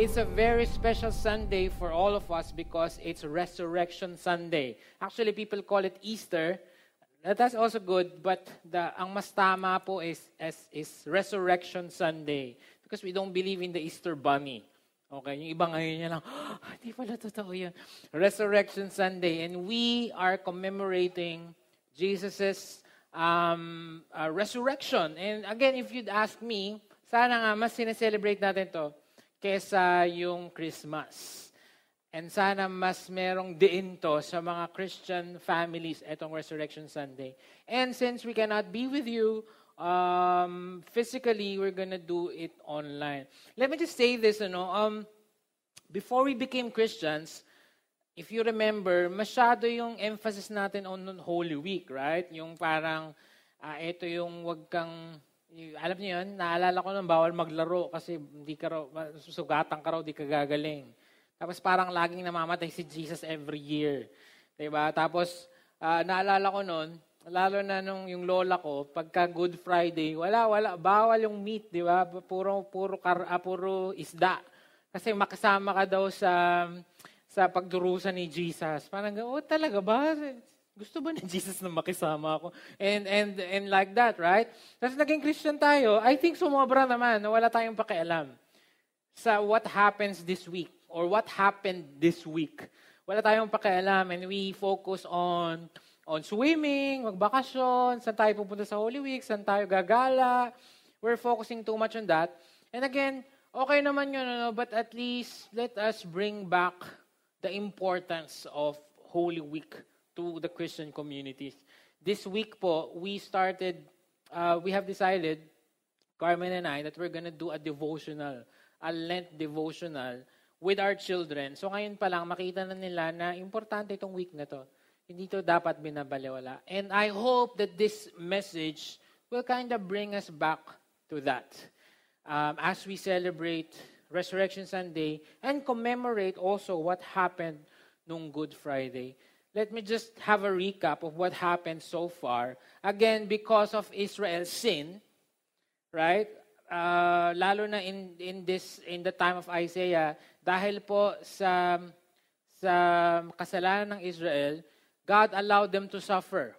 It's a very special Sunday for all of us because it's Resurrection Sunday. Actually, people call it Easter. That's also good, but the, ang mas tama po is, is, is Resurrection Sunday because we don't believe in the Easter Bunny. Okay, yung iba ngayon niya lang, oh, hindi pala totoo yan. Resurrection Sunday. And we are commemorating Jesus' um, uh, resurrection. And again, if you'd ask me, sana nga mas sineselebrate natin to kesa yung Christmas. And sana mas merong diin to sa mga Christian families etong Resurrection Sunday. And since we cannot be with you um, physically, we're gonna do it online. Let me just say this, you know, um, before we became Christians, if you remember, masyado yung emphasis natin on Holy Week, right? Yung parang, uh, ito yung wag kang alam niyo yun, naalala ko nung bawal maglaro kasi hindi ka raw, susugatan ka raw, di ka gagaling. Tapos parang laging namamatay si Jesus every year. Diba? Tapos, uh, naalala ko noon, lalo na nung yung lola ko, pagka Good Friday, wala, wala, bawal yung meat, di ba? Puro, puro, kar, ah, puro isda. Kasi makasama ka daw sa sa pagdurusa ni Jesus. Parang, oh, talaga ba? Gusto ba ni Jesus na makisama ako? And, and, and like that, right? Tapos naging Christian tayo, I think sumobra naman na wala tayong pakialam sa what happens this week or what happened this week. Wala tayong pakialam and we focus on on swimming, magbakasyon, saan tayo pupunta sa Holy Week, saan tayo gagala. We're focusing too much on that. And again, okay naman yun, ano, but at least let us bring back the importance of Holy Week to the Christian communities. This week po, we started, uh, we have decided, Carmen and I, that we're gonna do a devotional, a Lent devotional with our children. So ngayon pa lang, makita na nila na importante itong week na to. Hindi to dapat binabalewala. And I hope that this message will kind of bring us back to that. Um, as we celebrate Resurrection Sunday and commemorate also what happened nung Good Friday. Let me just have a recap of what happened so far. Again, because of Israel's sin, right? Uh, lalo na in, in, this, in the time of Isaiah, dahil po sa, sa kasalanan ng Israel, God allowed them to suffer.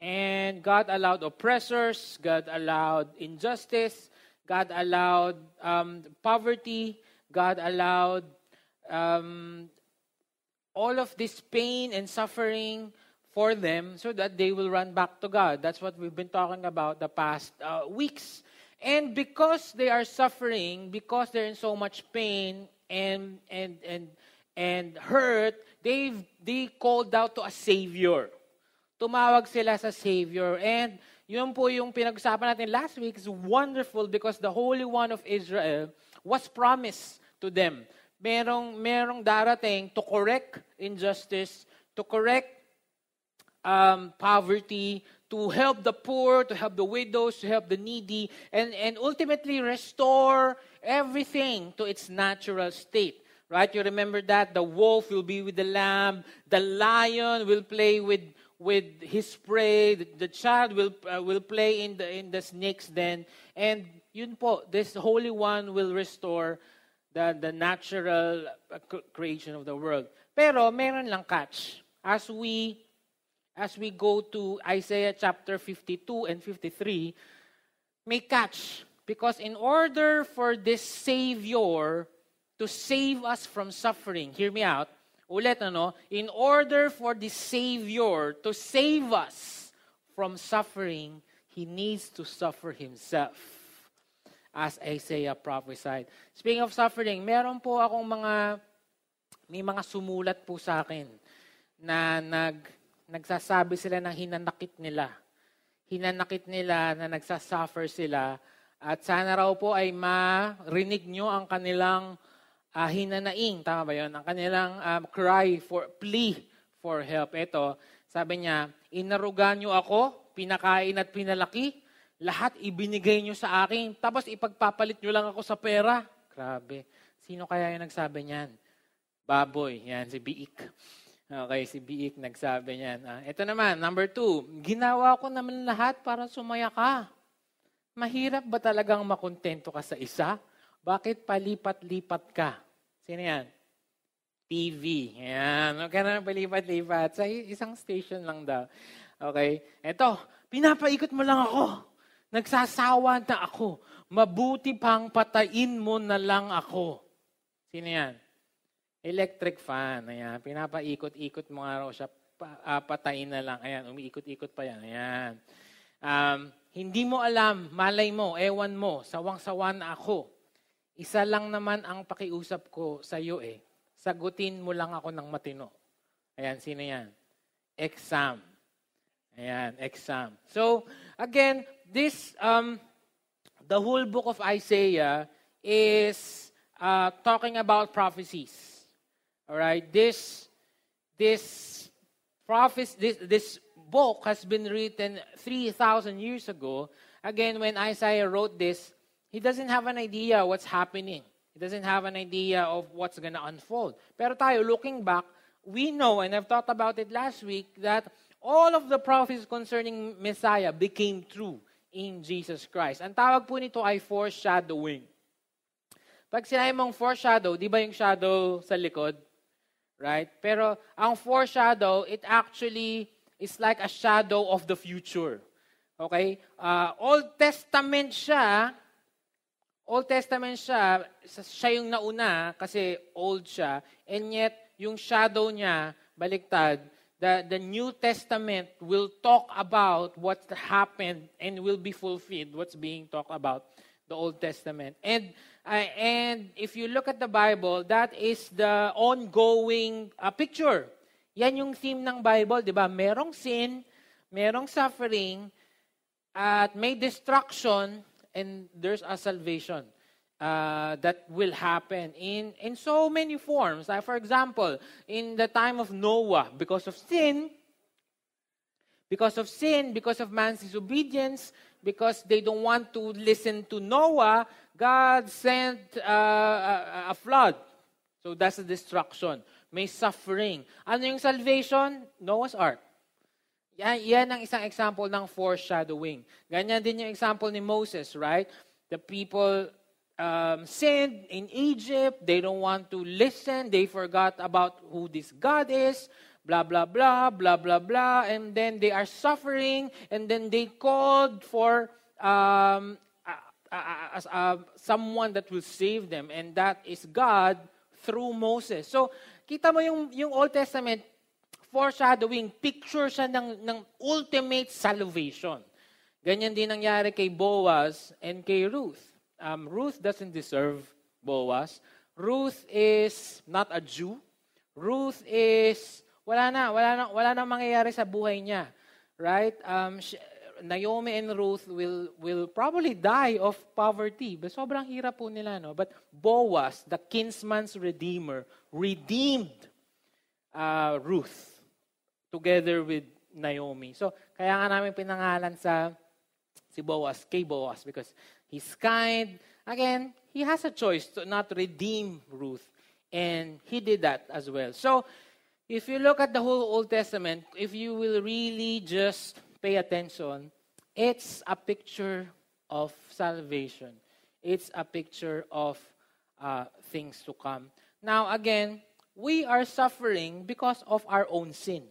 And God allowed oppressors, God allowed injustice, God allowed um, poverty, God allowed um, all of this pain and suffering for them so that they will run back to God. That's what we've been talking about the past uh, weeks. And because they are suffering, because they're in so much pain and and and and hurt, they they called out to a savior. Tumawag sila sa savior and yun po yung pinag-usapan natin last week is wonderful because the Holy One of Israel was promised to them merong, merong darating to correct injustice, to correct um, poverty, to help the poor, to help the widows, to help the needy, and, and ultimately restore everything to its natural state. Right? You remember that? The wolf will be with the lamb, the lion will play with, with his prey, the, the child will, uh, will play in the, in the snake's den, and yun po, this Holy One will restore the, the natural uh, creation of the world. Pero meron lang catch. As we as we go to Isaiah chapter 52 and 53, may catch. Because in order for this Savior to save us from suffering, hear me out, ulit ano, in order for the Savior to save us from suffering, He needs to suffer Himself as Isaiah prophesied. Speaking of suffering, meron po akong mga, may mga sumulat po sa akin na nag, nagsasabi sila ng hinanakit nila. Hinanakit nila na nagsasuffer sila at sana raw po ay marinig nyo ang kanilang uh, hinanaing. Tama ba yun? Ang kanilang um, cry for, plea for help. Ito, sabi niya, inarugan nyo ako, pinakain at pinalaki, lahat ibinigay nyo sa akin, tapos ipagpapalit nyo lang ako sa pera. Grabe. Sino kaya yung nagsabi niyan? Baboy. Yan, si Biik. Okay, si Biik nagsabi niyan. Ah, ito naman, number two. Ginawa ko naman lahat para sumaya ka. Mahirap ba talagang makontento ka sa isa? Bakit palipat-lipat ka? Sino yan? TV. Yan. Huwag ka na palipat-lipat. Sa isang station lang daw. Okay? Ito, pinapaikot mo lang ako. Nagsasawa na ako. Mabuti pang patayin mo na lang ako. Sino yan? Electric fan. Ayan. Pinapaikot-ikot mo nga raw siya. Pa, uh, patayin na lang. Ayan. Umiikot-ikot pa yan. Ayan. Um, hindi mo alam, malay mo, ewan mo, sawang-sawa na ako. Isa lang naman ang pakiusap ko sa iyo eh sagutin mo lang ako ng matino. Ayan, sino yan? Exam. Ayan, exam. So, again, this, um, the whole book of Isaiah is uh, talking about prophecies. All right, this, this prophecy, this, this book has been written 3,000 years ago. Again, when Isaiah wrote this, he doesn't have an idea what's happening. He doesn't have an idea of what's going to unfold. Pero tayo, looking back, we know, and I've talked about it last week, that all of the prophecies concerning Messiah became true in Jesus Christ. Ang tawag po nito ay foreshadowing. Pag sinabi mong foreshadow, di ba yung shadow sa likod? Right? Pero ang foreshadow, it actually is like a shadow of the future. Okay? Uh, Old Testament siya, Old Testament siya, siya yung nauna kasi old siya, and yet yung shadow niya, baliktad, the, the New Testament will talk about what happened and will be fulfilled, what's being talked about, the Old Testament. And, uh, and if you look at the Bible, that is the ongoing uh, picture. Yan yung theme ng Bible, di ba? Merong sin, merong suffering, at may destruction, and there's a salvation uh, that will happen in, in so many forms. Like for example, in the time of Noah, because of sin, because of sin, because of man's disobedience, because they don't want to listen to Noah, God sent uh, a, a flood. So that's the destruction. May suffering. Ano yung salvation? Noah's Ark. Yan, yan ang isang example ng foreshadowing. Ganyan din yung example ni Moses, right? The people um, sinned in Egypt. They don't want to listen. They forgot about who this God is. Blah, blah, blah, blah, blah, blah. And then they are suffering. And then they called for um, uh, uh, uh, someone that will save them. And that is God through Moses. So, kita mo yung, yung Old Testament, foreshadowing, picture siya ng, ng ultimate salvation. Ganyan din nangyari kay Boaz and kay Ruth. Um, Ruth doesn't deserve Boaz. Ruth is not a Jew. Ruth is, wala na, wala na, wala na mangyayari sa buhay niya. Right? Um, she, Naomi and Ruth will will probably die of poverty. But sobrang hirap po nila, no? But Boaz, the kinsman's redeemer, redeemed uh, Ruth together with Naomi. So, kaya nga namin pinangalan sa si Boaz, kay Boaz, because he's kind. Again, he has a choice to not redeem Ruth. And he did that as well. So, if you look at the whole Old Testament, if you will really just pay attention, it's a picture of salvation. It's a picture of uh, things to come. Now, again, we are suffering because of our own sin.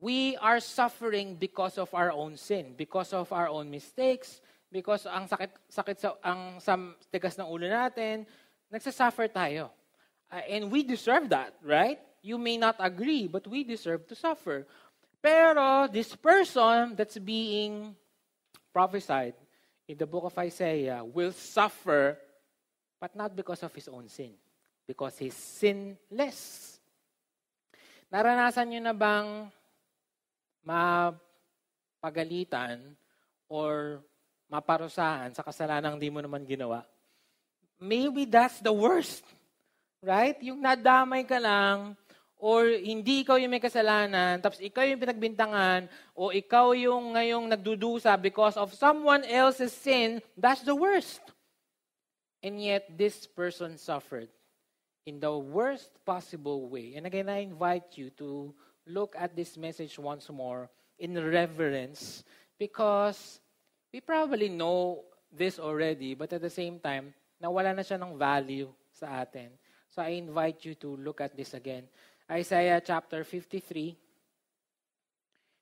We are suffering because of our own sin, because of our own mistakes, because ang sakit sakit sa ang sa tigas ng ulo natin, nagsasuffer tayo. Uh, and we deserve that, right? You may not agree, but we deserve to suffer. Pero this person that's being prophesied in the book of Isaiah will suffer, but not because of his own sin, because he's sinless. Naranasan niyo na bang mapagalitan or maparusahan sa kasalanang di mo naman ginawa, maybe that's the worst. Right? Yung nadamay ka lang, or hindi ikaw yung may kasalanan, tapos ikaw yung pinagbintangan, o ikaw yung ngayong nagdudusa because of someone else's sin, that's the worst. And yet, this person suffered in the worst possible way. And again, I invite you to look at this message once more in reverence because we probably know this already, but at the same time, nawala na siya ng value sa atin. So I invite you to look at this again. Isaiah chapter 53.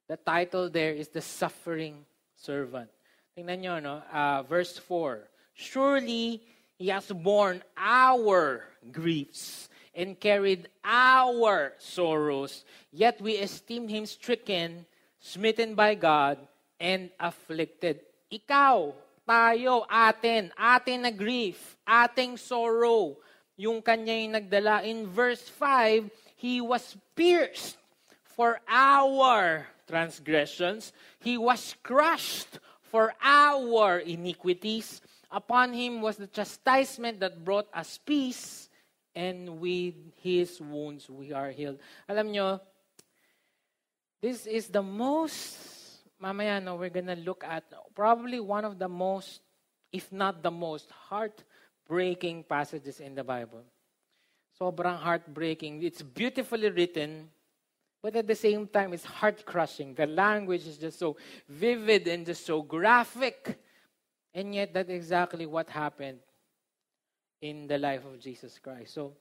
The title there is The Suffering Servant. Tingnan nyo, no? Uh, verse 4. Surely He has borne our griefs and carried our sorrows, yet we esteem Him stricken, smitten by God, and afflicted. Ikaw, tayo, atin, atin na grief, ating sorrow, yung kanya yung nagdala. In verse 5, He was pierced for our transgressions. He was crushed for our iniquities. Upon him was the chastisement that brought us peace, and with his wounds we are healed. Alam nyo, this is the most mamaya no, we're gonna look at probably one of the most, if not the most, heartbreaking passages in the Bible. Sobrang heartbreaking. It's beautifully written, but at the same time, it's heart-crushing. The language is just so vivid and just so graphic. And yet, that's exactly what happened in the life of Jesus Christ. So,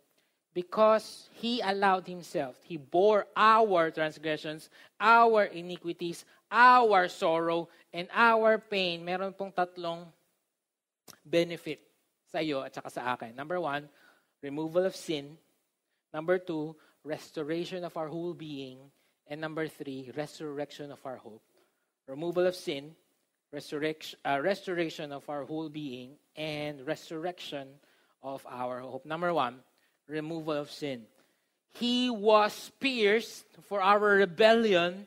because he allowed himself, he bore our transgressions, our iniquities, our sorrow, and our pain. Meron pong tatlong benefit sa iyo at saka sa akin. Number one, removal of sin. Number two, restoration of our whole being. And number three, resurrection of our hope. Removal of sin, resurrection, uh, restoration of our whole being, and resurrection of our hope. Number one, removal of sin. He was pierced for our rebellion,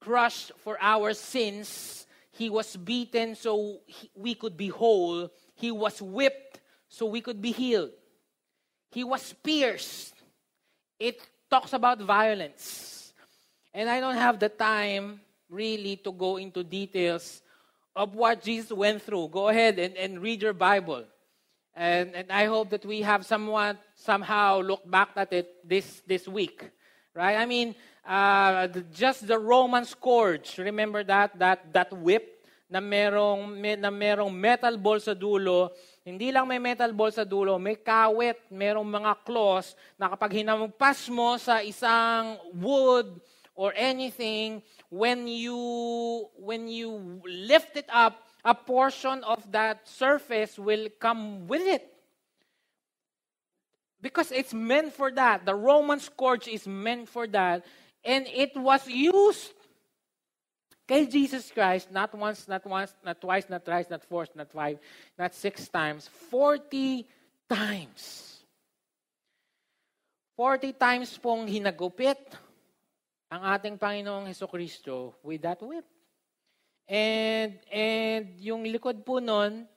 crushed for our sins. He was beaten so we could be whole. He was whipped so we could be healed. He was pierced. It talks about violence. And I don't have the time really to go into details of what Jesus went through. Go ahead and, and read your Bible. And, and I hope that we have someone somehow look back at it this, this week. Right? I mean, uh, just the Roman scourge. Remember that? That, that whip na merong, na merong metal ball sa dulo. Hindi lang may metal ball sa dulo, may kawet, merong mga claws na kapag hinampas mo sa isang wood or anything, when you, when you lift it up, a portion of that surface will come with it. Because it's meant for that. The Roman scourge is meant for that. And it was used kay Jesus Christ, not once, not once, not twice, not thrice, not four, not five, not six times, 40 times. 40 times pong hinagupit ang ating Panginoong Heso Kristo with that whip. And, and yung likod po nun,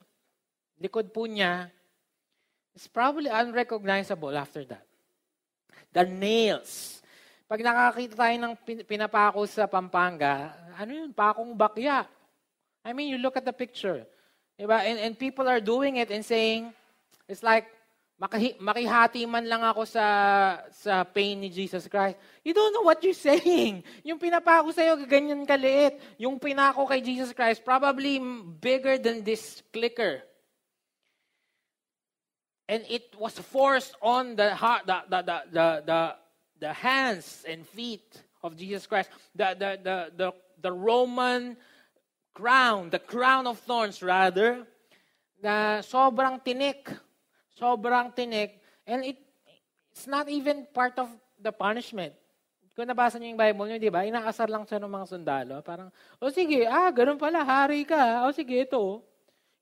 likod po niya, is probably unrecognizable after that. The nails. Pag nakakita tayo ng pinapako sa Pampanga, ano yun? Pakong bakya. I mean, you look at the picture. Diba? And, and people are doing it and saying, it's like, Maki, makihati man lang ako sa, sa pain ni Jesus Christ. You don't know what you're saying. Yung pinapako sa'yo, ganyan kaliit. Yung pinako kay Jesus Christ, probably bigger than this clicker. And it was forced on the heart, the, the, the, the, the, the hands and feet of Jesus Christ. The, the, the, the, the Roman crown, the crown of thorns rather, na sobrang tinik Sobrang tinik. And it, it's not even part of the punishment. Kung nabasa niyo yung Bible niyo, di ba? Inaasar lang siya ng mga sundalo. Parang, o oh, sige, ah, ganun pala, hari ka. O oh, sige, ito.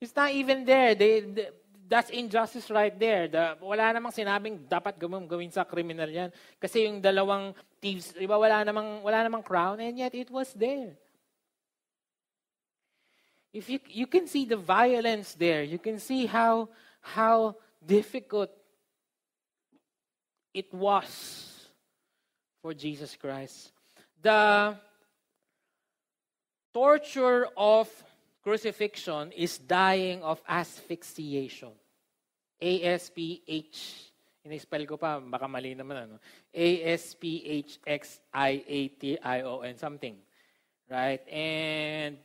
It's not even there. They, they, that's injustice right there. The, wala namang sinabing dapat gawin, gawin sa criminal yan. Kasi yung dalawang thieves, di ba, wala namang, wala namang crown, and yet it was there. If you, you can see the violence there, you can see how, how difficult it was for Jesus Christ. The torture of crucifixion is dying of asphyxiation. A-S-P-H. In-spell ko pa, baka mali naman. Ano? A-S-P-H-X-I-A-T-I-O-N something. Right? And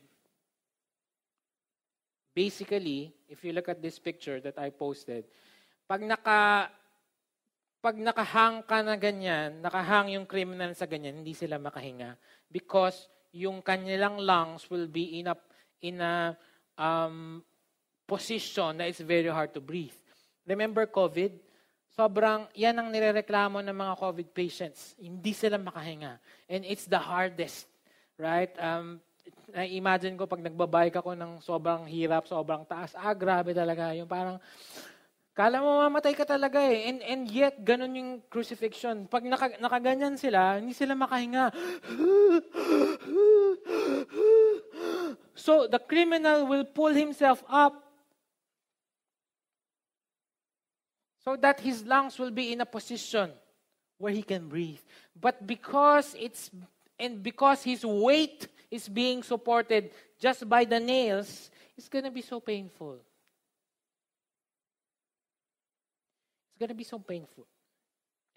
basically, if you look at this picture that I posted, pag naka pag nakahang ka na ganyan, nakahang yung criminal sa ganyan, hindi sila makahinga because yung kanilang lungs will be in a in a um, position that is very hard to breathe. Remember COVID? Sobrang, yan ang nirereklamo ng mga COVID patients. Hindi sila makahinga. And it's the hardest, right? Um, na-imagine ko pag nagbabike ako ng sobrang hirap, sobrang taas, ah, grabe talaga. Yung parang, kala mo mamatay ka talaga eh. And, and yet, ganun yung crucifixion. Pag naka, nakaganyan sila, hindi sila makahinga. So, the criminal will pull himself up so that his lungs will be in a position where he can breathe. But because it's and because his weight is being supported just by the nails, it's to be so painful. It's going to be so painful.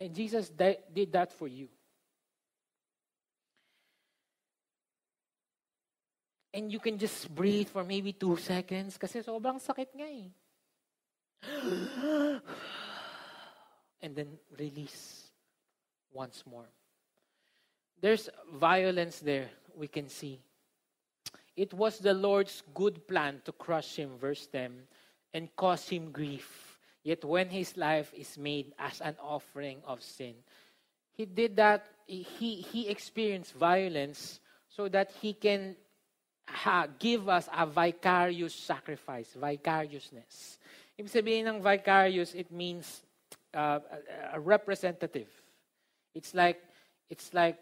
And Jesus did that for you. And you can just breathe for maybe two seconds kasi sobrang sakit nga eh. and then release once more. There's violence there, we can see. It was the Lord's good plan to crush him, verse 10, and cause him grief. Yet when his life is made as an offering of sin, he did that, he, he experienced violence so that he can ha, give us a vicarious sacrifice, vicariousness. Ibig sabihin ng vicarious, it means uh, a, a representative. It's like it's like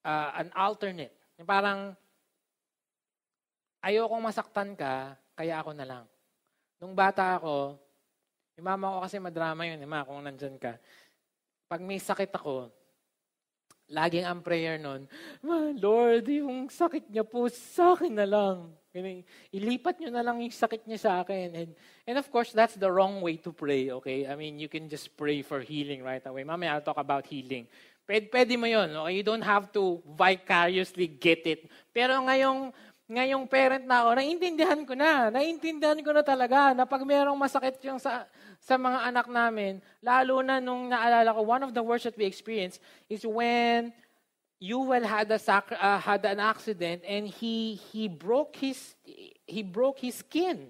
uh, an alternate. Parang ayokong masaktan ka, kaya ako na lang. Nung bata ako, yung mama ko kasi madrama yun, ma, kung nandyan ka. Pag may sakit ako, laging ang prayer nun, Lord, yung sakit niya po, sa akin na lang. Ilipat nyo na lang yung sakit niya sa akin. And, and of course, that's the wrong way to pray, okay? I mean, you can just pray for healing right away. Mamaya I'll talk about healing. Pwede, pwede mo yun. Okay? You don't have to vicariously get it. Pero ngayong, ngayong parent na ako, naiintindihan ko na. Naiintindihan ko na talaga na pag merong masakit yung sa, sa mga anak namin, lalo na nung naalala ko, one of the worst that we experience is when Yuval had a sac- uh, had an accident and he he broke his he broke his skin.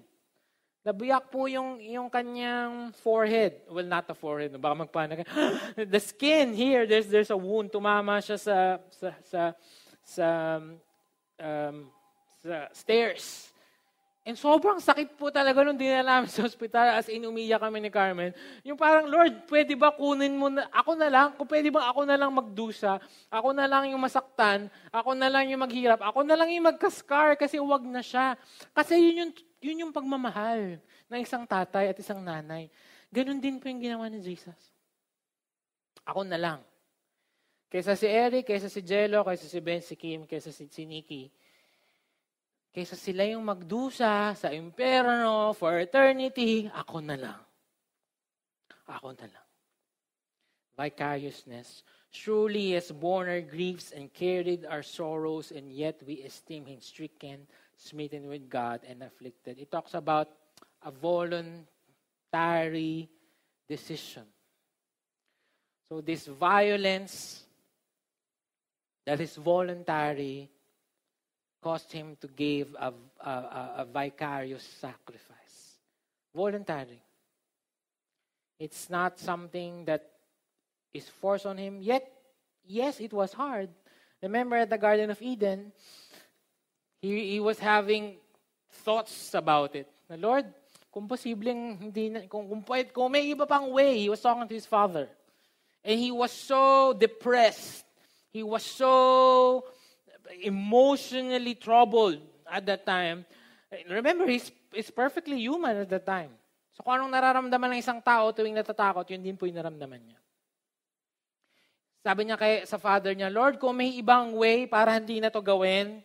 Nabiyak po yung yung kanyang forehead. Well, not the forehead. Baka magpanik. the skin here, there's there's a wound. Tumama siya sa sa sa sa, um, sa stairs. And sobrang sakit po talaga nung dinala namin sa ospital as in umiyak kami ni Carmen. Yung parang, Lord, pwede ba kunin mo na, ako na lang, kung pwede ba ako na lang magdusa, ako na lang yung masaktan, ako na lang yung maghirap, ako na lang yung magkaskar kasi wag na siya. Kasi yun yung, yun yung pagmamahal ng isang tatay at isang nanay. Ganon din po yung ginawa ni Jesus. Ako na lang. Kaysa si Eric, kaysa si Jello, kaysa si Ben, si Kim, kaysa si, si Nikki, Kaysa sila yung magdusa sa imperno for eternity, ako na lang. Ako na lang. Vicariousness. Surely he has borne our griefs and carried our sorrows, and yet we esteem him stricken, smitten with God, and afflicted. It talks about a voluntary decision. So this violence that is voluntary caused him to give a, a, a, a vicarious sacrifice. Voluntary. It's not something that is forced on him. Yet, yes, it was hard. Remember at the Garden of Eden, he, he was having thoughts about it. The Lord, kung posibleng hindi na, kung, kung, kung may iba pang way, he was talking to his father. And he was so depressed. He was so emotionally troubled at that time. Remember, he's, he's perfectly human at that time. So kung anong nararamdaman ng isang tao tuwing natatakot, yun din po yung naramdaman niya. Sabi niya kay, sa father niya, Lord, kung may ibang way para hindi na to gawin,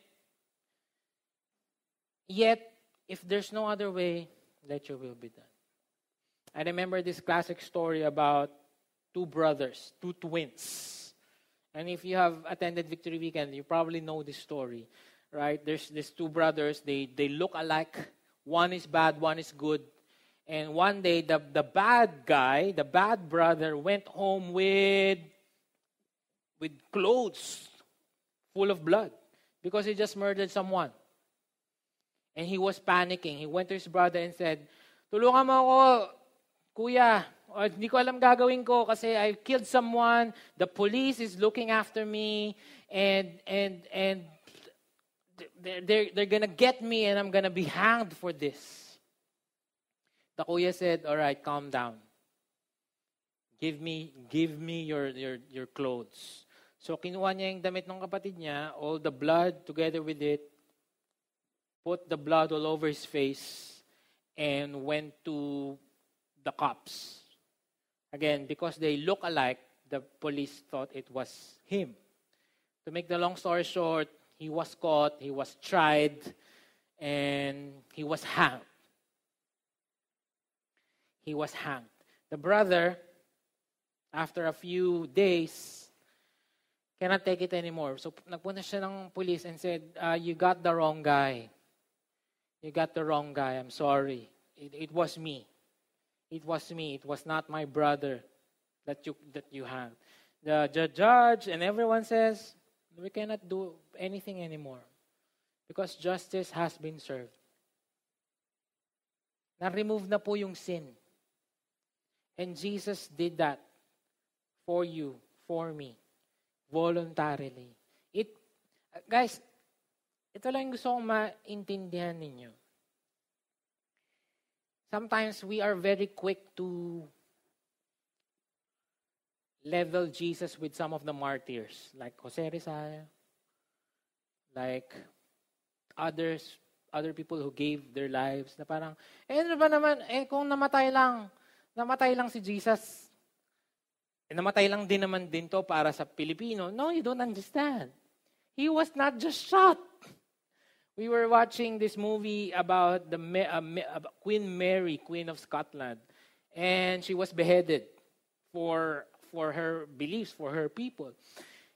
yet, if there's no other way, let your will be done. I remember this classic story about two brothers, two twins. And if you have attended Victory Weekend, you probably know this story, right? There's these two brothers. They they look alike. One is bad, one is good. And one day, the, the bad guy, the bad brother, went home with, with clothes full of blood because he just murdered someone. And he was panicking. He went to his brother and said, Tulungan mo ako, kuya. O, hindi ko alam gagawin ko kasi I killed someone. The police is looking after me. And, and, and they're, they're gonna get me and I'm gonna be hanged for this. The kuya said, all right, calm down. Give me, give me your, your, your clothes. So kinuha niya yung damit ng kapatid niya, all the blood together with it, put the blood all over his face, and went to the cops. Again, because they look alike, the police thought it was him. To make the long story short, he was caught, he was tried, and he was hanged he was hanged. The brother, after a few days, cannot take it anymore. So nagpunta siya ng police and said, uh, you got the wrong guy. You got the wrong guy. I'm sorry. It, it was me. It was me. It was not my brother that you, that you hanged. The, the judge and everyone says, we cannot do anything anymore because justice has been served. Na-remove na po yung sin. And Jesus did that for you, for me, voluntarily. It, guys, ito lang gusto kong maintindihan ninyo. Sometimes we are very quick to level Jesus with some of the martyrs, like Jose Rizal, like others, other people who gave their lives, na parang, eh ano ba naman, eh kung namatay lang, namatay lang si Jesus. E namatay lang din naman din to para sa Pilipino. No, you don't understand. He was not just shot. We were watching this movie about the uh, Queen Mary, Queen of Scotland, and she was beheaded for for her beliefs, for her people.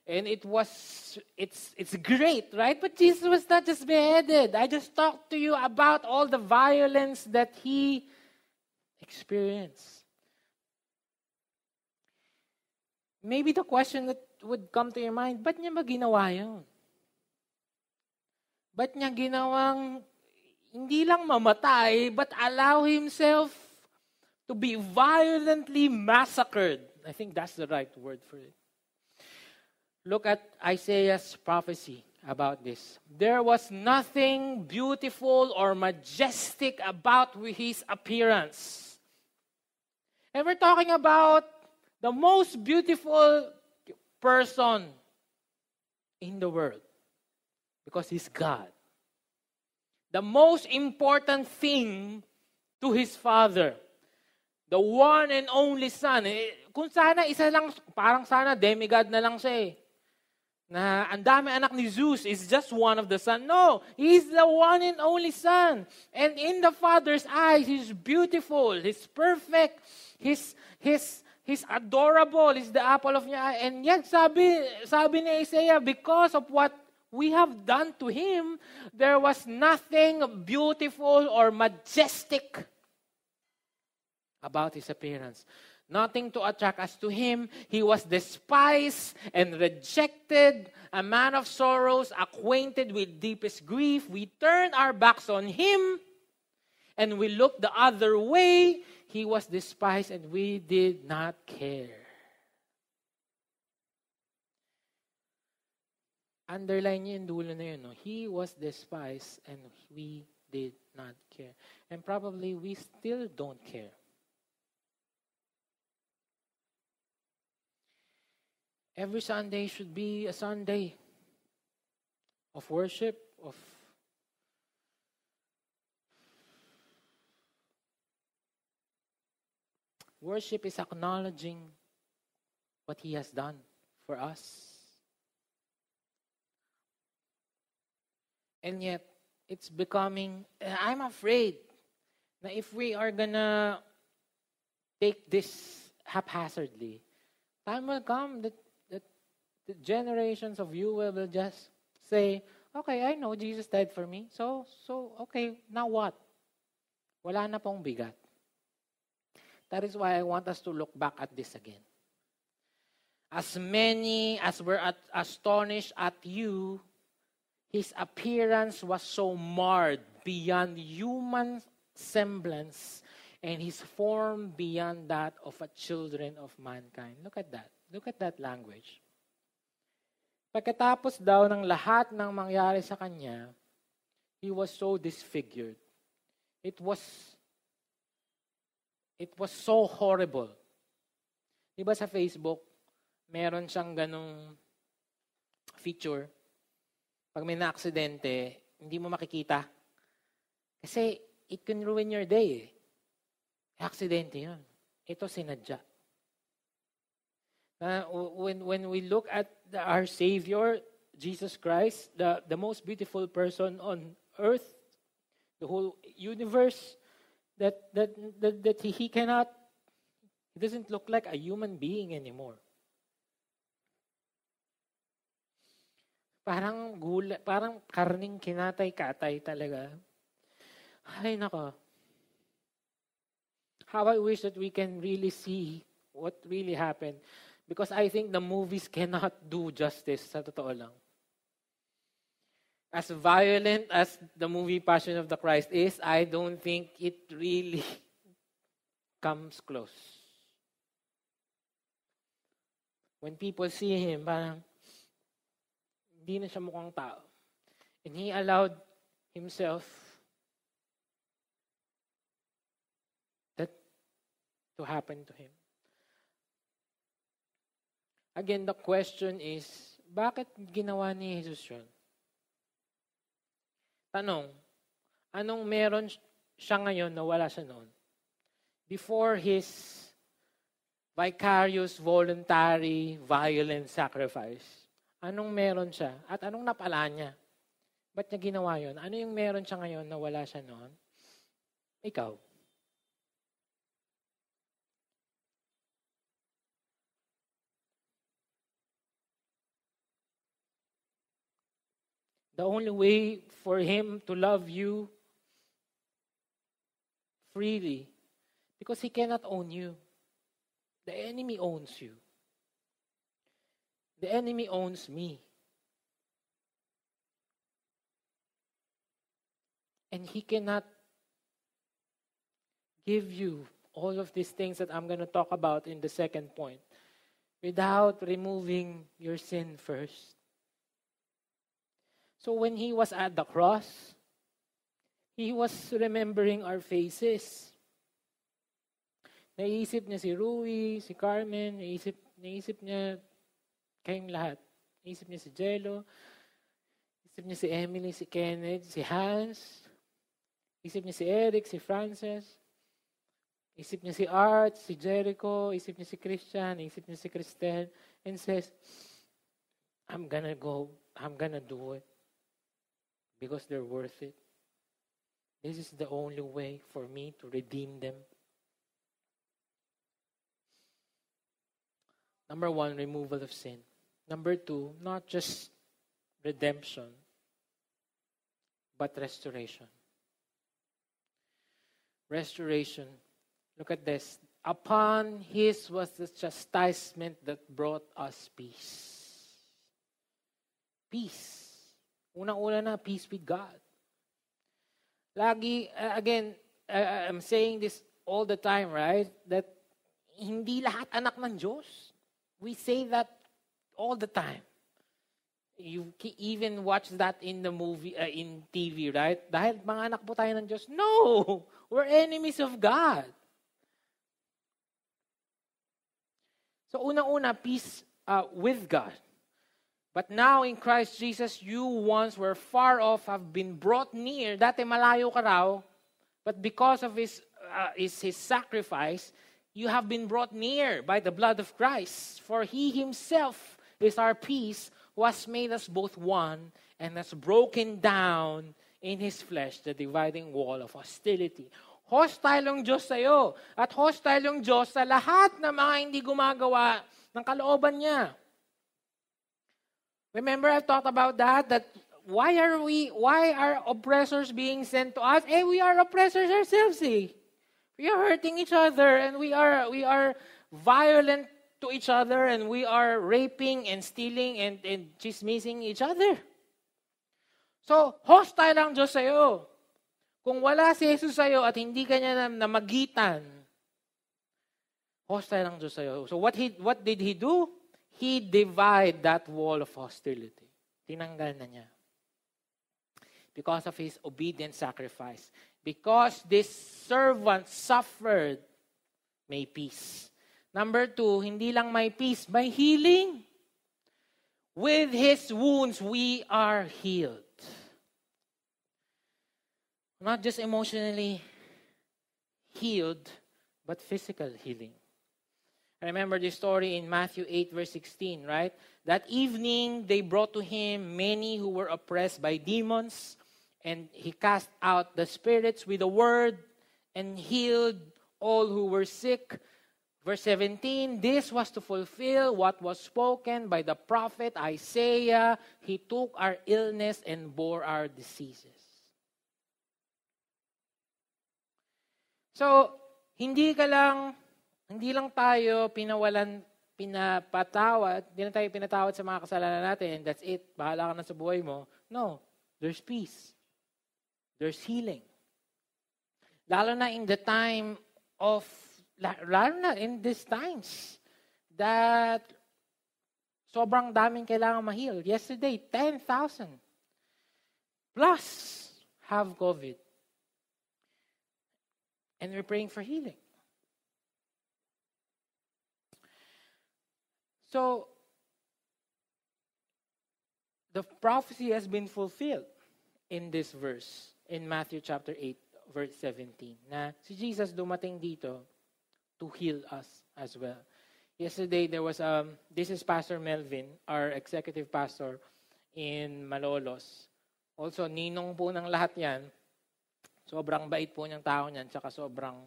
And it was it's it's great, right? But Jesus was not just beheaded. I just talked to you about all the violence that he experienced. Maybe the question that would come to your mind, ba't niya ba ginawa yun? Ba't niya ginawang hindi lang mamatay, but allow himself to be violently massacred? I think that's the right word for it. Look at Isaiah's prophecy about this. There was nothing beautiful or majestic about his appearance. And we're talking about the most beautiful person in the world because he's God. The most important thing to his Father. The one and only Son. Eh, kung sana isa lang, parang sana demigod na lang siya eh. na ang dami anak ni Zeus is just one of the son. No, he's the one and only son. And in the Father's eyes, he's beautiful, he's perfect, he's, he's, he's adorable, he's the apple of eye. And yet, sabi, sabi ni Isaiah, because of what we have done to him, there was nothing beautiful or majestic about his appearance nothing to attract us to him. He was despised and rejected, a man of sorrows, acquainted with deepest grief. We turned our backs on him and we looked the other way. He was despised and we did not care. Underline niyo yung dulo na yun. No? He was despised and we did not care. And probably we still don't care. Every Sunday should be a Sunday of worship, of worship is acknowledging what He has done for us. And yet, it's becoming, eh, I'm afraid that if we are gonna take this haphazardly, time will come that the generations of you will just say, okay, I know Jesus died for me. So, so okay, now what? Wala na pong bigat. That is why I want us to look back at this again. As many as were at, astonished at you, his appearance was so marred beyond human semblance and his form beyond that of a children of mankind. Look at that. Look at that language. Pagkatapos daw ng lahat ng mangyari sa kanya, he was so disfigured. It was it was so horrible. Di ba sa Facebook, meron siyang ganong feature. Pag may na-aksidente, hindi mo makikita. Kasi it can ruin your day. Eh. Aksidente yun. Ito sinadya. Uh, when, when we look at the, our Savior, Jesus Christ, the, the most beautiful person on earth, the whole universe, that, that, that, that he, cannot, he doesn't look like a human being anymore. Parang gula, parang karning kinatay-katay talaga. Ay, nako. How I wish that we can really see what really happened. Because I think the movies cannot do justice, sa totoo lang. As violent as the movie Passion of the Christ is, I don't think it really comes close. When people see him, parang, Hindi na siya mukhang tao. And he allowed himself that to happen to him. Again, the question is, bakit ginawa ni Jesus yun? Tanong, anong meron siya ngayon na wala siya noon? Before his vicarious, voluntary, violent sacrifice, Anong meron siya? At anong napala niya? Ba't niya ginawa yon? Ano yung meron siya ngayon na wala siya noon? Ikaw. The only way for Him to love you freely, because He cannot own you. The enemy owns you. The enemy owns me. And he cannot give you all of these things that I'm going to talk about in the second point without removing your sin first. So when he was at the cross, he was remembering our faces. Naisip niya si Rui, si Carmen, naisip, naisip niya Kayong lahat. Isip niya si Jello, isip niya si Emily, si Kenneth, si Hans, isip niya si Eric, si Frances, isip niya si Art, si Jericho, isip niya si Christian, isip niya si Cristel, and says, I'm gonna go, I'm gonna do it because they're worth it. This is the only way for me to redeem them. Number one, removal of sin. Number two, not just redemption, but restoration. Restoration. Look at this. Upon his was the chastisement that brought us peace. Peace. Unang-una na, peace with God. Lagi, uh, again, uh, I'm saying this all the time, right? That hindi lahat anak ng Diyos. We say that all the time. You even watch that in the movie, uh, in TV, right? Dahil mga anak po tayo ng Diyos. No! We're enemies of God. So unang-una, peace uh, with God. But now in Christ Jesus, you once were far off, have been brought near. Dati malayo ka raw, but because of His, uh, his, his sacrifice, you have been brought near by the blood of Christ. For He Himself is our peace, who has made us both one and has broken down in His flesh the dividing wall of hostility. Hostile yung Diyos sa'yo. At hostile yung Diyos sa lahat ng mga hindi gumagawa ng kalooban niya. Remember I talked about that? That why are we, why are oppressors being sent to us? Eh, we are oppressors ourselves, eh. We are hurting each other and we are, we are violent to each other and we are raping and stealing and, and chismissing each other. So, hostile ang Diyos sa'yo. Kung wala si Jesus sa'yo at hindi ka niya namagitan, hostile ang Diyos sa'yo. So, what, he, what did He do? He divide that wall of hostility. Tinanggal na niya. Because of His obedient sacrifice. Because this servant suffered, may peace. Number two, hindi lang may peace, may healing. With His wounds, we are healed. Not just emotionally healed, but physical healing. I remember this story in Matthew 8, verse 16, right? That evening, they brought to him many who were oppressed by demons, and he cast out the spirits with a word and healed all who were sick. Verse 17, this was to fulfill what was spoken by the prophet Isaiah. He took our illness and bore our diseases. So, hindi ka lang, hindi lang tayo pinawalan, pinapatawad, hindi lang tayo pinatawad sa mga kasalanan natin, that's it, bahala ka na sa buhay mo. No, there's peace. There's healing. Lalo na in the time of, lalo in these times, that sobrang daming kailangan ma-heal. Yesterday, 10,000 plus have COVID. And we're praying for healing. So, the prophecy has been fulfilled in this verse, in Matthew chapter 8, verse 17, na si Jesus dumating dito to heal us as well. Yesterday, there was, um, this is Pastor Melvin, our executive pastor in Malolos. Also, ninong po ng lahat yan. Sobrang bait po niyang tao niyan, tsaka sobrang,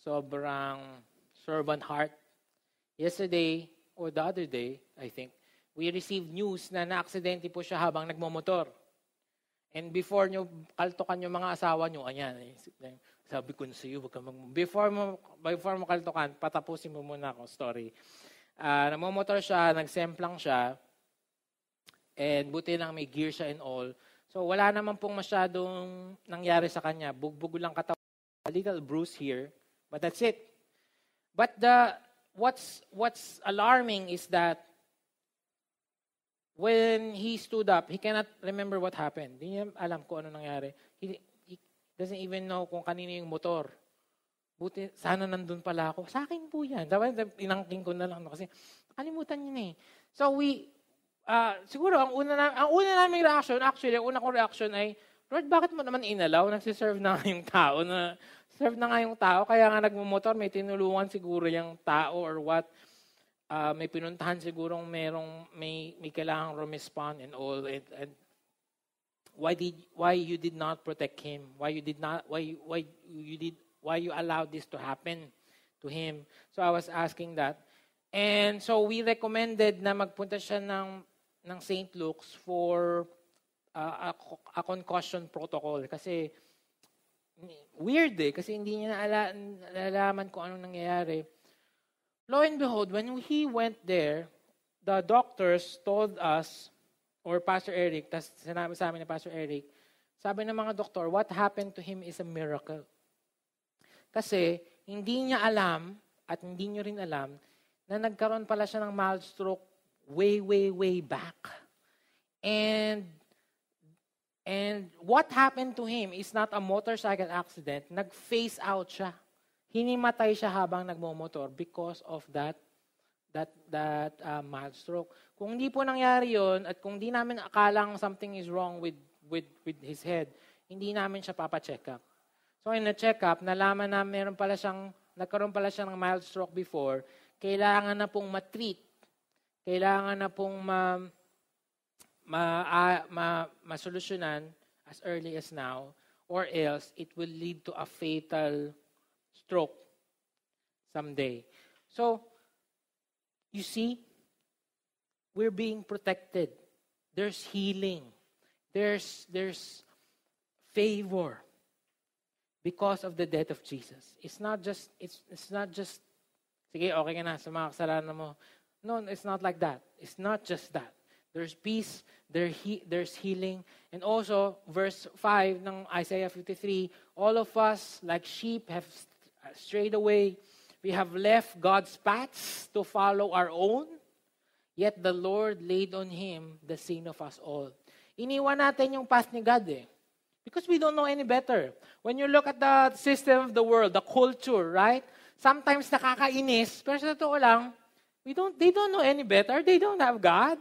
sobrang servant heart. Yesterday, or the other day, I think, we received news na na-aksidente po siya habang nagmomotor. And before nyo kaltukan yung mga asawa nyo, ayan, eh, sabi ko sa iyo, wag ka mag before mo, before mo kaltukan, patapusin mo muna ako story. Uh, nagmomotor siya, nagsemplang siya, and buti lang may gear siya and all. So wala naman pong masyadong nangyari sa kanya. Bugbog lang katawan. A little bruise here, but that's it. But the what's what's alarming is that when he stood up, he cannot remember what happened. Hindi niya alam kung ano nangyari. He doesn't even know kung kanino yung motor. Buti, sana nandun pala ako. Sa akin po yan. Dapat inangking ko na lang. Kasi kalimutan niya na eh. So we, uh, siguro ang una na, ang una naming reaction, actually, ang una kong reaction ay, Lord, bakit mo naman inalaw? Nagsiserve na nga yung tao na, serve na nga yung tao, kaya nga nagmumotor, may tinulungan siguro yung tao or what. Uh, may pinuntahan sigurong merong, may, may kailangang respond and all. And, and why did why you did not protect him why you did not why why you did why you allowed this to happen to him so i was asking that and so we recommended na magpunta siya ng ng St. Luke's for uh, a, a concussion protocol. Kasi weird eh, kasi hindi niya naala, nalalaman kung anong nangyayari. Lo and behold, when he went there, the doctors told us, or Pastor Eric, tas sinabi sa amin ni Pastor Eric, sabi ng mga doktor, what happened to him is a miracle. Kasi hindi niya alam, at hindi niyo rin alam, na nagkaroon pala siya ng mild stroke way, way, way back. And and what happened to him is not a motorcycle accident. Nag-face out siya. Hinimatay siya habang nagmo-motor because of that that that uh, mild stroke. Kung hindi po nangyari 'yon at kung hindi namin akalang something is wrong with with with his head, hindi namin siya papa-check up. So in the check up, nalaman na meron pala siyang nagkaroon pala siya ng mild stroke before, kailangan na pong matreat kailangan na pong ma, ma, uh, ma, masolusyonan as early as now or else it will lead to a fatal stroke someday. So, you see, we're being protected. There's healing. there's, there's favor because of the death of Jesus. It's not just, it's, it's not just, sige, okay ka na sa mga kasalanan mo. No, it's not like that. It's not just that. There's peace, there he, there's healing. And also, verse 5 ng Isaiah 53, all of us, like sheep, have strayed away. We have left God's paths to follow our own. Yet the Lord laid on him the sin of us all. Iniwan natin yung path ni God eh. Because we don't know any better. When you look at the system of the world, the culture, right? Sometimes nakakainis, pero sa totoo lang, we don't, they don't know any better. They don't have God.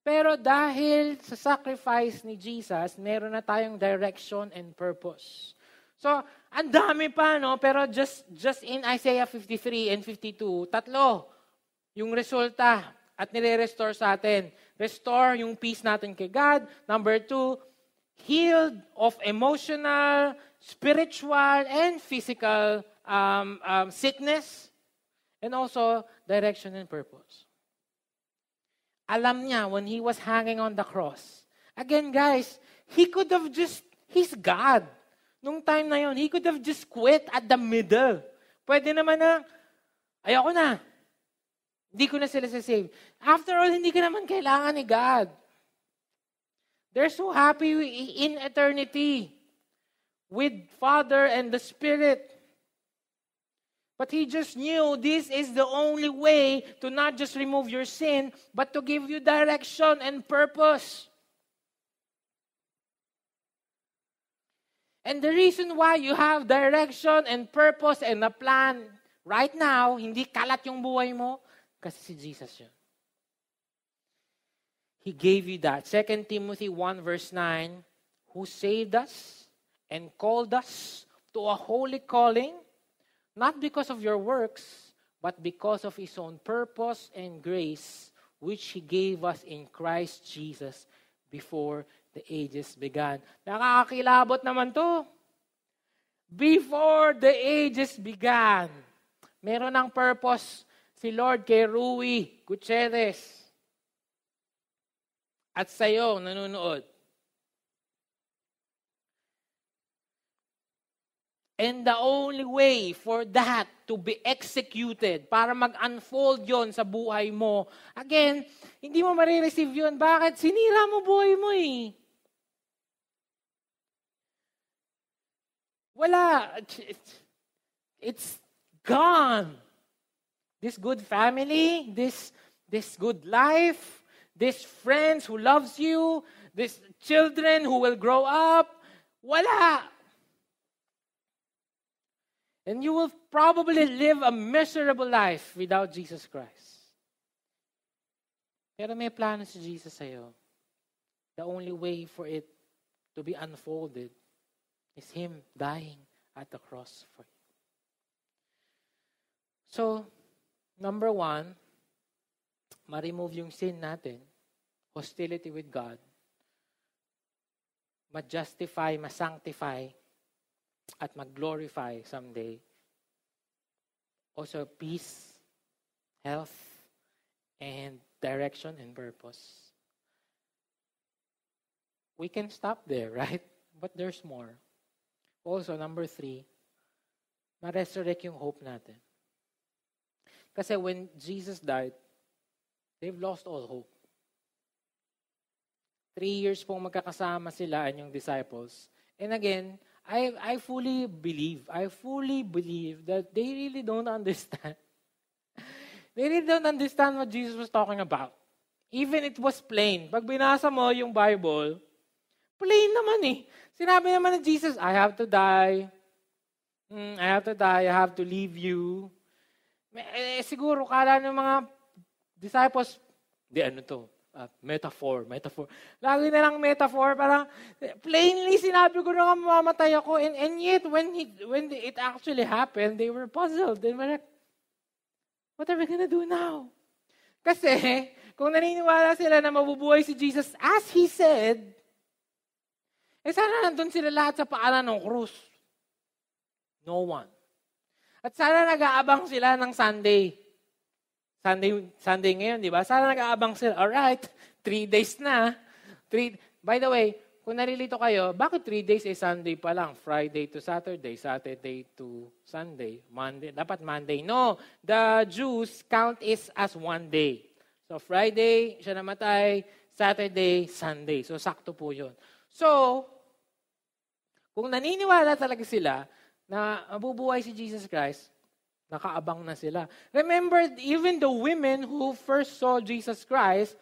Pero dahil sa sacrifice ni Jesus, meron na tayong direction and purpose. So, ang dami pa, no? Pero just, just in Isaiah 53 and 52, tatlo yung resulta at nire-restore sa atin. Restore yung peace natin kay God. Number two, healed of emotional, spiritual, and physical um, um, sickness. And also, direction and purpose. Alam niya when he was hanging on the cross. Again, guys, he could have just, he's God. Nung time na yon, he could have just quit at the middle. Pwede naman na, ayoko na. Hindi ko na sila save. After all, hindi ka naman kailangan ni God. They're so happy in eternity with Father and the Spirit. But he just knew this is the only way to not just remove your sin, but to give you direction and purpose. And the reason why you have direction and purpose and a plan right now, hindi kalat yung buhay mo, kasi si Jesus yun. He gave you that. 2 Timothy 1 verse 9, who saved us and called us to a holy calling, not because of your works, but because of His own purpose and grace, which He gave us in Christ Jesus before the ages began. Nakakakilabot naman to. Before the ages began. Meron ng purpose si Lord kay Rui Gutierrez. At sa'yo, nanonood. And the only way for that to be executed, para mag-unfold yon sa buhay mo, again, hindi mo marireceive yun. Bakit? Sinira mo buhay mo eh. Wala. It's gone. This good family, this, this good life, this friends who loves you, this children who will grow up, wala. And you will probably live a miserable life without Jesus Christ. Pero may plano si Jesus sa'yo. The only way for it to be unfolded is Him dying at the cross for you. So, number one, ma-remove yung sin natin, hostility with God, ma-justify, ma-sanctify, at mag-glorify someday. Also, peace, health, and direction and purpose. We can stop there, right? But there's more. Also, number three, ma-resurrect yung hope natin. Kasi when Jesus died, they've lost all hope. Three years pong magkakasama sila and yung disciples. And again, I, I fully believe, I fully believe that they really don't understand. they really don't understand what Jesus was talking about. Even it was plain. Pag binasa mo yung Bible, plain naman eh. Sinabi naman ni Jesus, I have to die. Mm, I have to die. I have to leave you. Eh, siguro, kala ng mga disciples, di ano to, uh, metaphor, metaphor. Lagi na lang metaphor, parang plainly sinabi ko na mamamatay ako. And, and yet, when, he, when it actually happened, they were puzzled. They were like, what are we gonna do now? Kasi, kung naniniwala sila na mabubuhay si Jesus as He said, eh sana nandun sila lahat sa paanan ng krus. No one. At sana nag-aabang sila ng Sunday. Sunday, Sunday ngayon, di ba? Sana nag-aabang sila. All right, three days na. Three, by the way, kung narilito kayo, bakit three days is Sunday pa lang? Friday to Saturday, Saturday to Sunday, Monday. Dapat Monday. No, the Jews count is as one day. So Friday, siya namatay, Saturday, Sunday. So sakto po yun. So, kung naniniwala talaga sila na mabubuhay si Jesus Christ, nakaabang na sila. Remember, even the women who first saw Jesus Christ,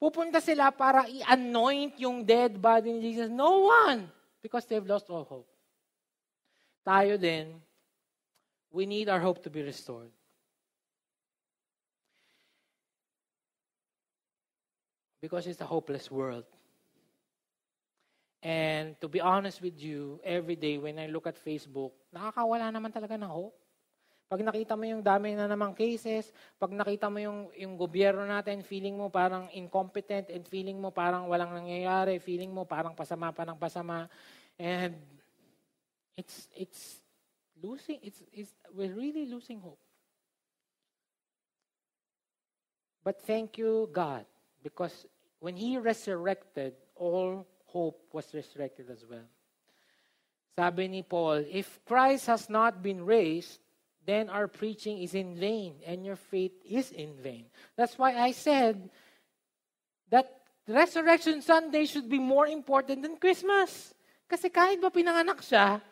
pupunta sila para i-anoint yung dead body ni Jesus. No one! Because they've lost all hope. Tayo din, we need our hope to be restored. Because it's a hopeless world. And to be honest with you, every day when I look at Facebook, nakakawala naman talaga ng hope. Pag nakita mo yung dami na namang cases, pag nakita mo yung, yung gobyerno natin, feeling mo parang incompetent and feeling mo parang walang nangyayari, feeling mo parang pasama pa ng pasama. And it's, it's losing, it's, it's, we're really losing hope. But thank you, God, because when He resurrected, all hope was resurrected as well. Sabi ni Paul, if Christ has not been raised, then our preaching is in vain and your faith is in vain. That's why I said that Resurrection Sunday should be more important than Christmas. Kasi kahit ba pinanganak siya,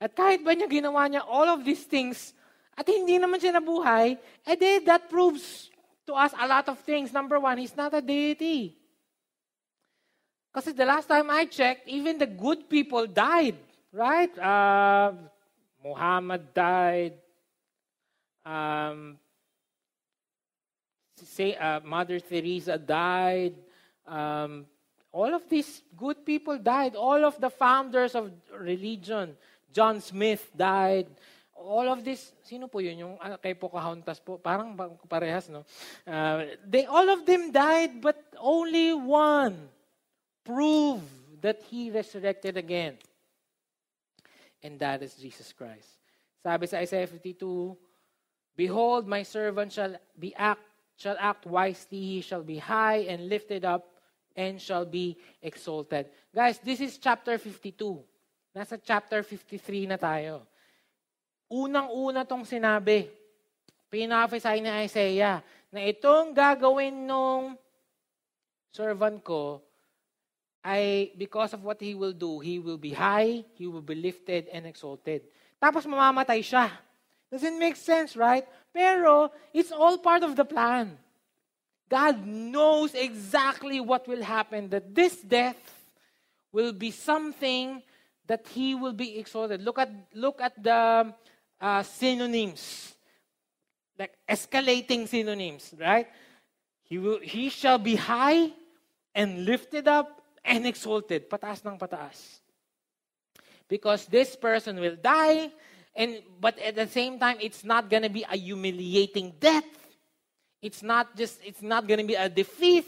at kahit ba niya ginawa niya all of these things, at hindi naman siya nabuhay, edi that proves to us a lot of things. Number one, he's not a deity. Kasi the last time I checked, even the good people died, right? Uh, Muhammad died. Um, say, uh, Mother Teresa died. Um, all of these good people died. All of the founders of religion. John Smith died. All of this, sino po yun? Yung uh, kay Pocahontas po, parang parehas, no? Uh, they, all of them died, but only one prove that He resurrected again. And that is Jesus Christ. Sabi sa Isaiah 52, Behold, my servant shall be act, shall act wisely, he shall be high and lifted up, and shall be exalted. Guys, this is chapter 52. Nasa chapter 53 na tayo. Unang-una tong sinabi, pinapasay ni Isaiah, na itong gagawin nung servant ko, ay because of what he will do, he will be high, he will be lifted and exalted. Tapos mamamatay siya. Doesn't make sense, right? Pero it's all part of the plan. God knows exactly what will happen, that this death will be something that he will be exalted. Look at, look at the uh, synonyms, like escalating synonyms, right? He, will, he shall be high and lifted up and exalted, pataas ng pataas. Because this person will die, and but at the same time, it's not gonna be a humiliating death. It's not just, it's not gonna be a defeat,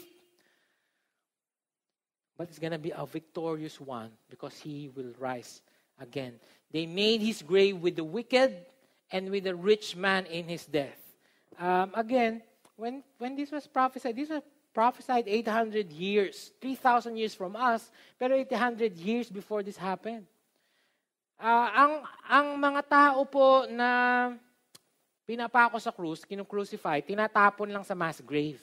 but it's gonna be a victorious one because he will rise again. They made his grave with the wicked and with the rich man in his death. Um, again, when, when this was prophesied, this was prophesied 800 years, 3,000 years from us, pero 800 years before this happened. Uh, ang, ang mga tao po na pinapako sa krus, kinukrucify, tinatapon lang sa mass grave.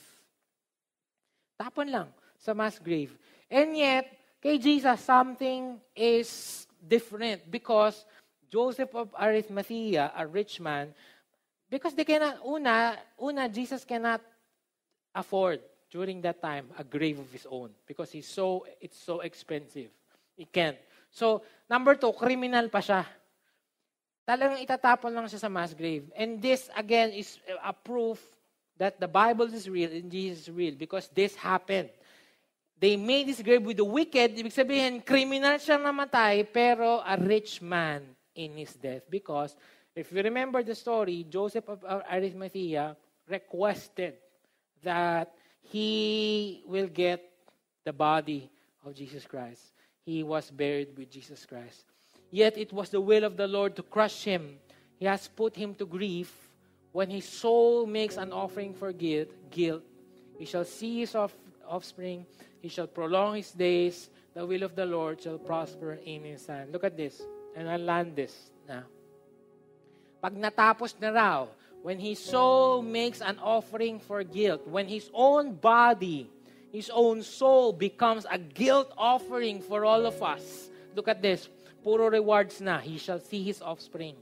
Tapon lang sa mass grave. And yet, kay Jesus, something is different because Joseph of Arimathea, a rich man, because they cannot, una, una, Jesus cannot afford during that time a grave of his own because he's so it's so expensive. He can't. So, number two, criminal pa siya. Talagang itatapon lang siya sa mass grave. And this, again, is a proof that the Bible is real and Jesus is real because this happened. They made this grave with the wicked. Ibig sabihin, criminal siya namatay, pero a rich man in his death. Because, if you remember the story, Joseph of Arimathea requested that he will get the body of Jesus Christ. He was buried with Jesus Christ. Yet it was the will of the Lord to crush him. He has put him to grief. When his soul makes an offering for guilt, guilt he shall see his off- offspring. He shall prolong his days. The will of the Lord shall prosper in his hand. Look at this. And I'll land this now. Pag natapos na raw, when his soul makes an offering for guilt, when his own body, his own soul becomes a guilt offering for all of us. Look at this. Puro rewards na. He shall see his offspring.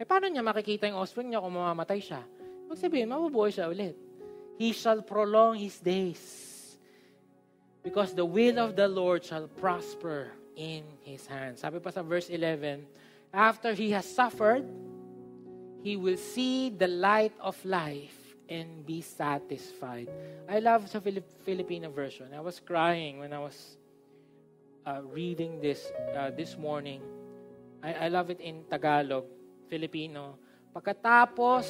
Eh, paano niya makikita yung offspring niya kung mamamatay siya? Ibig sabihin, mabubuhay siya ulit. He shall prolong his days. Because the will of the Lord shall prosper in his hands. Sabi pa sa verse 11, after he has suffered, he will see the light of life and be satisfied. I love the Filipino version. I was crying when I was uh, reading this uh, this morning. I, I love it in Tagalog, Filipino. Pagkatapos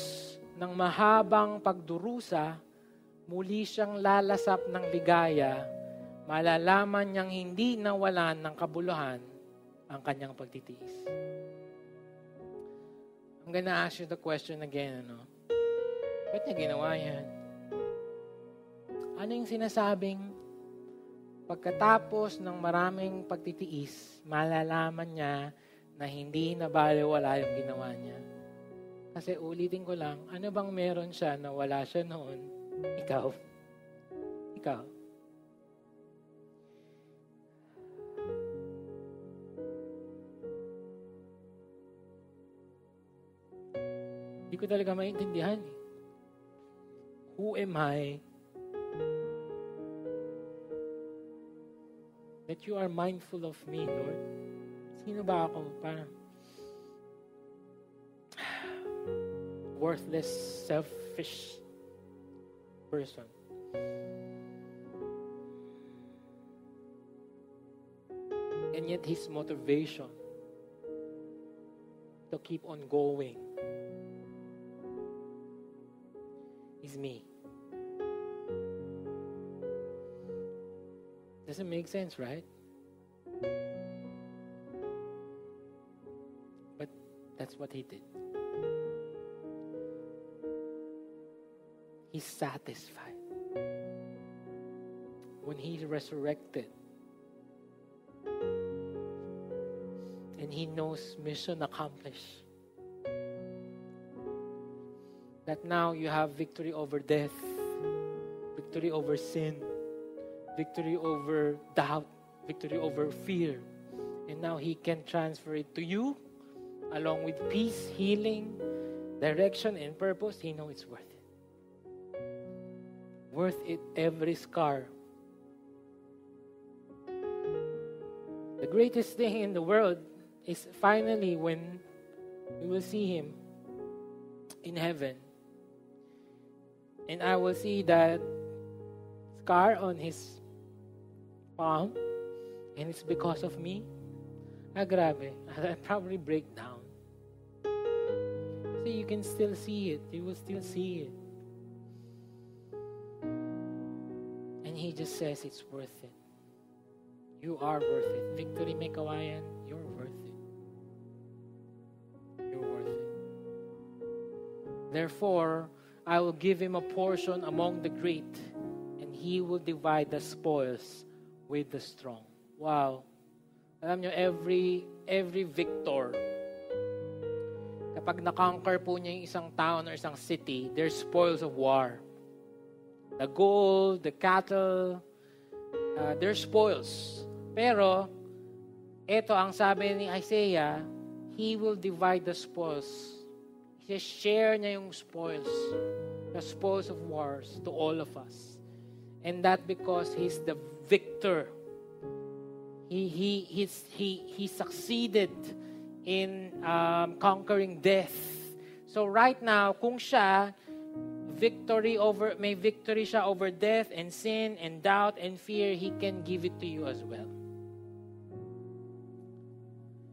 ng mahabang pagdurusa, muli siyang lalasap ng ligaya malalaman niyang hindi nawalan ng kabuluhan ang kanyang pagtitiis. I'm gonna ask you the question again, ano? Ba't niya ginawa yan? Ano yung sinasabing pagkatapos ng maraming pagtitiis, malalaman niya na hindi na wala yung ginawa niya? Kasi ulitin ko lang, ano bang meron siya na wala siya noon? Ikaw. Ikaw. Hindi ko talaga maintindihan. Eh. Who am I that you are mindful of me, Lord? Sino ba ako? Parang worthless, selfish person. And yet his motivation to keep on going is me. Doesn't make sense, right? But that's what he did. He's satisfied. When he resurrected, and he knows mission accomplished that now you have victory over death, victory over sin, victory over doubt, victory over fear. And now He can transfer it to you along with peace, healing, direction, and purpose. He knows it's worth it. Worth it every scar. The greatest thing in the world is finally when we will see Him in heaven and I will see that scar on his palm, and it's because of me. Ah, grabe. I'll probably break down. See, you can still see it. You will still see it. And he just says it's worth it. You are worth it. Victory Mekawayan, you're worth it. You're worth it. Therefore, I will give him a portion among the great, and he will divide the spoils with the strong. Wow. Alam nyo, every, every victor, kapag na-conquer po niya yung isang town or isang city, there's spoils of war. The gold, the cattle, uh, there's spoils. Pero, ito ang sabi ni Isaiah, He will divide the spoils share niya yung spoils, the spoils of wars to all of us. And that because He's the victor. He, he, he's, he, he succeeded in um, conquering death. So right now, kung siya, victory over, may victory siya over death and sin and doubt and fear, He can give it to you as well.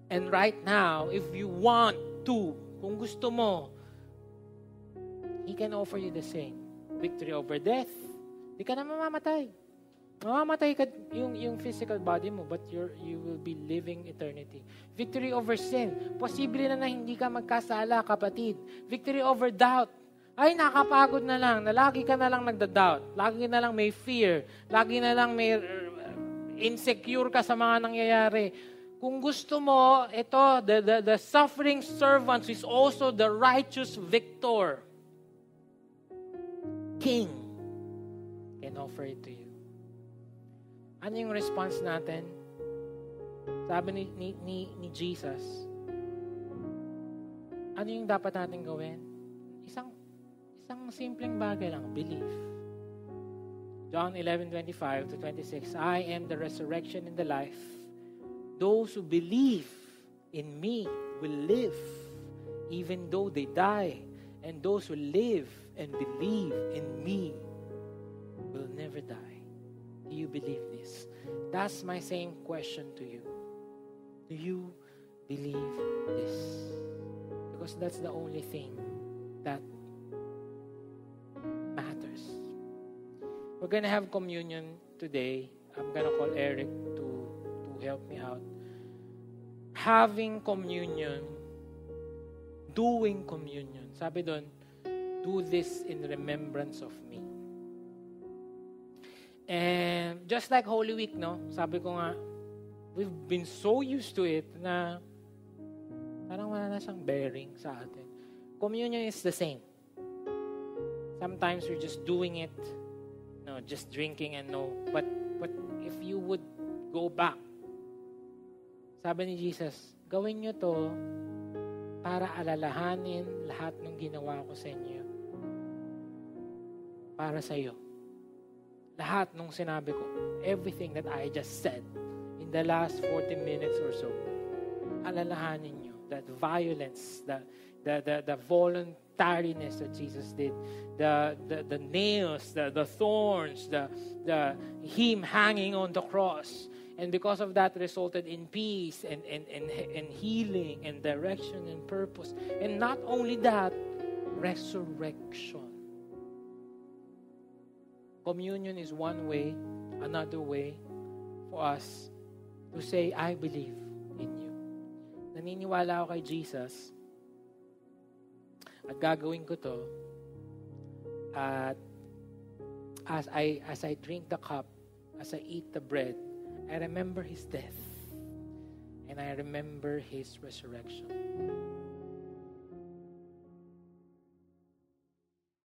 And right now, if you want to, kung gusto mo, He can offer you the same. Victory over death. Di ka na mamamatay. Mamamatay ka yung, yung physical body mo, but you're, you will be living eternity. Victory over sin. Posible na na hindi ka magkasala, kapatid. Victory over doubt. ay nakapagod na lang, na lagi ka na lang nagda-doubt, lagi na lang may fear, lagi na lang may uh, insecure ka sa mga nangyayari. Kung gusto mo, ito, the, the, the suffering servant is also the righteous victor. King can offer it to you. Ano yung response natin? Sabi ni, ni, ni, ni Jesus, ano yung dapat natin gawin? Isang Isang simpleng bagay lang, belief. John 11:25 to 26, I am the resurrection and the life. Those who believe in me will live even though they die, and those who live and believe in me will never die. Do you believe this? That's my same question to you. Do you believe this? Because that's the only thing that matters. We're going to have communion today. I'm going to call Eric help me out. Having communion, doing communion. Sabi doon, do this in remembrance of me. And just like Holy Week, no? Sabi ko nga, we've been so used to it na parang wala na siyang bearing sa atin. Communion is the same. Sometimes we're just doing it no, just drinking and no. But, but if you would go back, sabi ni Jesus, gawin nyo to para alalahanin lahat ng ginawa ko sa inyo. Para sa iyo. Lahat ng sinabi ko, everything that I just said in the last 40 minutes or so, alalahanin nyo that violence, the, the, the, the voluntariness that Jesus did, the, the, the nails, the, the thorns, the, the him hanging on the cross. And because of that resulted in peace and, and, and, and healing and direction and purpose. And not only that, resurrection. Communion is one way, another way for us to say, I believe in you. Naniniwala ako kay Jesus at gagawin ko to at as I as I drink the cup, as I eat the bread, I remember his death and I remember his resurrection.